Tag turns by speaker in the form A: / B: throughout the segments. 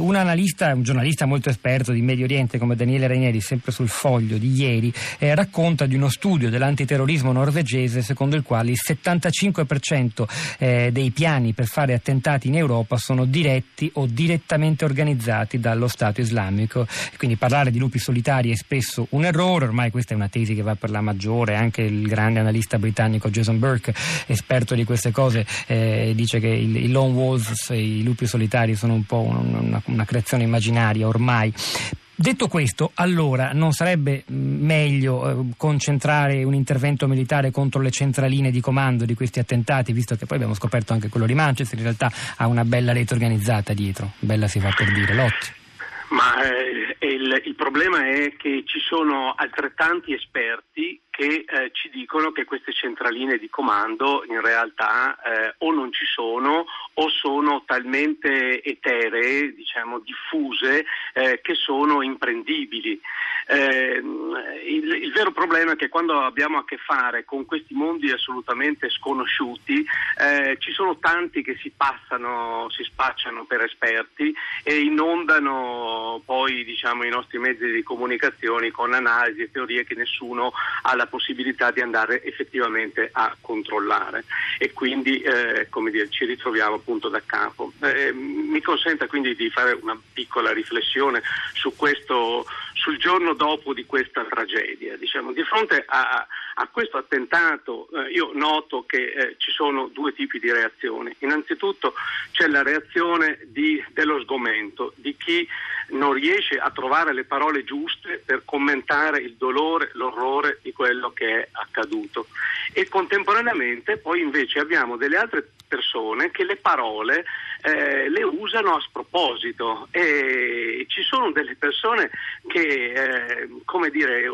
A: Un analista, un giornalista molto esperto di Medio Oriente come Daniele Rainieri, sempre sul foglio di ieri, eh, racconta di uno studio dell'antiterrorismo norvegese secondo il quale il 75% eh, dei piani per fare attentati in Europa sono diretti o direttamente organizzati dallo Stato islamico. Quindi parlare di lupi solitari è spesso un errore, ormai questa è una tesi che va per la maggiore, anche il grande analista britannico Jason Burke, esperto di queste cose, eh, dice che i lone wolves, i lupi solitari sono un po' una, una una creazione immaginaria ormai. Detto questo, allora non sarebbe mm, meglio eh, concentrare un intervento militare contro le centraline di comando di questi attentati, visto che poi abbiamo scoperto anche quello di Manchester, in realtà ha una bella rete organizzata dietro, bella si fa per dire, Lotti.
B: Ma eh, il, il, problema è che ci sono altrettanti esperti che eh, ci dicono che queste centraline di comando in realtà eh, o non ci sono o sono talmente eteree, diciamo diffuse, eh, che sono imprendibili. Eh, il, il, vero problema è che quando abbiamo a che fare con questi mondi assolutamente sconosciuti, eh, ci sono tanti che si passano, si spacciano per esperti e inondano poi diciamo, i nostri mezzi di comunicazione con analisi e teorie che nessuno ha la possibilità di andare effettivamente a controllare e quindi eh, dire, ci ritroviamo appunto da capo. Eh, mi consenta quindi di fare una piccola riflessione su questo, sul giorno dopo di questa tragedia. Diciamo. Di fronte a, a questo attentato eh, io noto che eh, ci sono due tipi di reazioni. Innanzitutto c'è la reazione di, dello sgomento, di chi non riesce a trovare le parole giuste per commentare il dolore, l'orrore di quello che è accaduto. E contemporaneamente poi invece abbiamo delle altre persone che le parole eh, le usano a sproposito e ci sono delle persone che eh, come dire,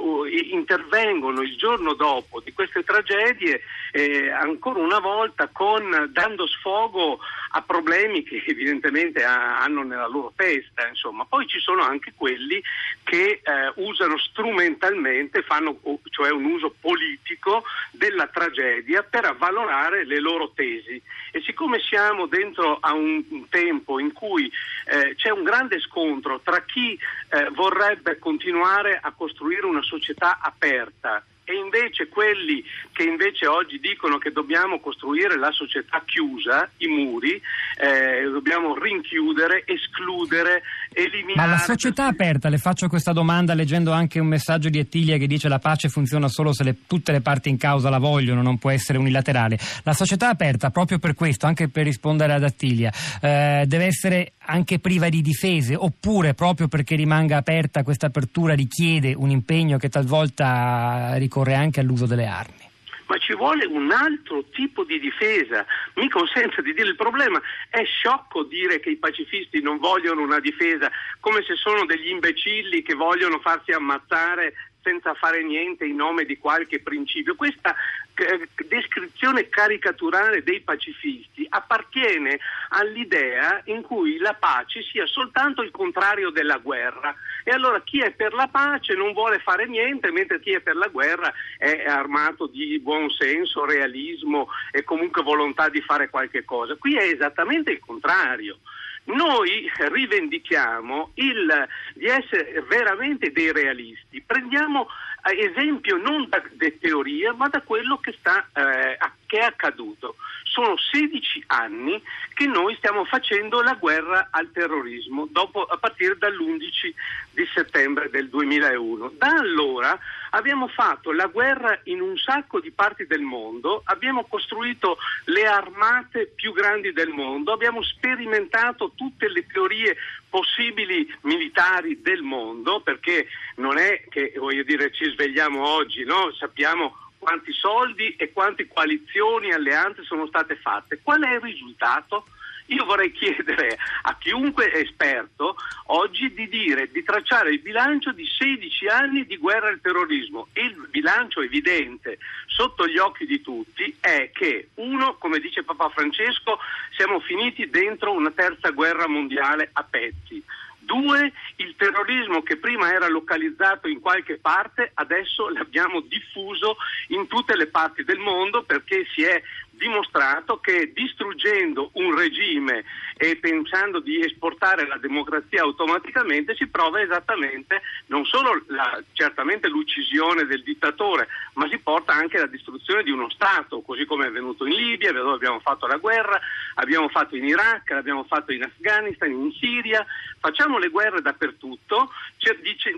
B: intervengono il giorno dopo di queste tragedie eh, ancora una volta con, dando sfogo a problemi che evidentemente ha, hanno nella loro testa. Insomma. Poi ci sono anche quelli che eh, usano strumentalmente, fanno cioè un uso politico della tragedia per avvalorare le loro tesi. E siccome siamo dentro a un, un tempo in cui eh, c'è un grande scontro tra chi eh, vorrebbe continuare a costruire una società aperta e invece quelli che invece oggi dicono che dobbiamo costruire la società chiusa, i muri, eh, dobbiamo rinchiudere, escludere, eliminare.
A: Ma la società aperta, le faccio questa domanda leggendo anche un messaggio di Ettilia che dice la pace funziona solo se le, tutte le parti in causa la vogliono, non può essere unilaterale. La società aperta, proprio per questo, anche per rispondere ad Attilia, eh, deve essere anche priva di difese, oppure proprio perché rimanga aperta questa apertura richiede un impegno che talvolta ricorre anche all'uso delle armi?
B: ma ci vuole un altro tipo di difesa. Mi consente di dire il problema è sciocco dire che i pacifisti non vogliono una difesa, come se sono degli imbecilli che vogliono farsi ammazzare senza fare niente in nome di qualche principio. Questa eh, descrizione caricaturale dei pacifisti appartiene all'idea in cui la pace sia soltanto il contrario della guerra. E allora chi è per la pace non vuole fare niente, mentre chi è per la guerra è armato di buon senso, realismo e comunque volontà di fare qualche cosa. Qui è esattamente il contrario. Noi rivendichiamo il, di essere veramente dei realisti. Prendiamo esempio non da, teoria, ma da quello che, sta, eh, che è accaduto. Sono 16 anni che noi stiamo facendo la guerra al terrorismo, dopo, a partire dall'11 di settembre del 2001. Da allora abbiamo fatto la guerra in un sacco di parti del mondo, abbiamo costruito le armate più grandi del mondo, abbiamo sperimentato tutte le teorie possibili militari del mondo, perché non è che dire, ci svegliamo oggi, no? sappiamo quanti soldi e quante coalizioni e alleanze sono state fatte. Qual è il risultato? Io vorrei chiedere a chiunque esperto oggi di dire, di tracciare il bilancio di 16 anni di guerra al terrorismo. Il bilancio evidente sotto gli occhi di tutti è che, uno, come dice Papa Francesco, siamo finiti dentro una terza guerra mondiale a pezzi. Due, il terrorismo che prima era localizzato in qualche parte, adesso l'abbiamo diffuso in tutte le parti del mondo perché si è dimostrato che distruggendo un regime e pensando di esportare la democrazia automaticamente si prova esattamente non solo la, certamente l'uccisione del dittatore, ma si porta anche la distruzione di uno Stato, così come è avvenuto in Libia, dove abbiamo fatto la guerra, abbiamo fatto in Iraq, l'abbiamo fatto in Afghanistan, in Siria, facciamo le guerre dappertutto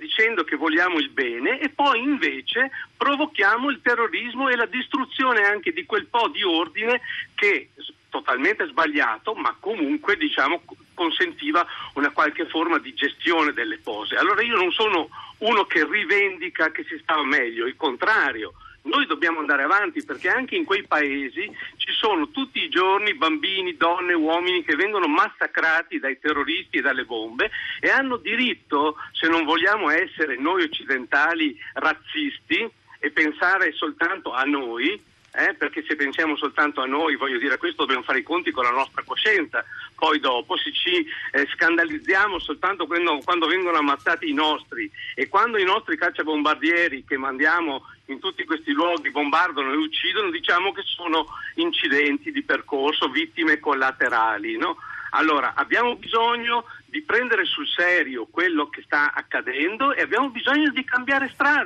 B: dicendo che vogliamo il bene e poi invece provochiamo il terrorismo e la distruzione anche di quel po' di ordine che totalmente sbagliato, ma comunque diciamo, consentiva una qualche forma di gestione delle cose. Allora io non sono uno che rivendica che si stava meglio, il contrario. Noi dobbiamo andare avanti perché anche in quei paesi ci sono tutti i giorni bambini, donne, uomini che vengono massacrati dai terroristi e dalle bombe e hanno diritto, se non vogliamo essere noi occidentali razzisti e pensare soltanto a noi, eh, perché se pensiamo soltanto a noi, voglio dire, a questo dobbiamo fare i conti con la nostra coscienza, poi dopo se ci eh, scandalizziamo soltanto quando, quando, vengono ammazzati i nostri e quando i nostri cacciabombardieri che mandiamo in tutti questi luoghi bombardano e uccidono, diciamo che sono incidenti di percorso, vittime collaterali. No? Allora abbiamo bisogno di prendere sul serio quello che sta accadendo e abbiamo bisogno di cambiare strada.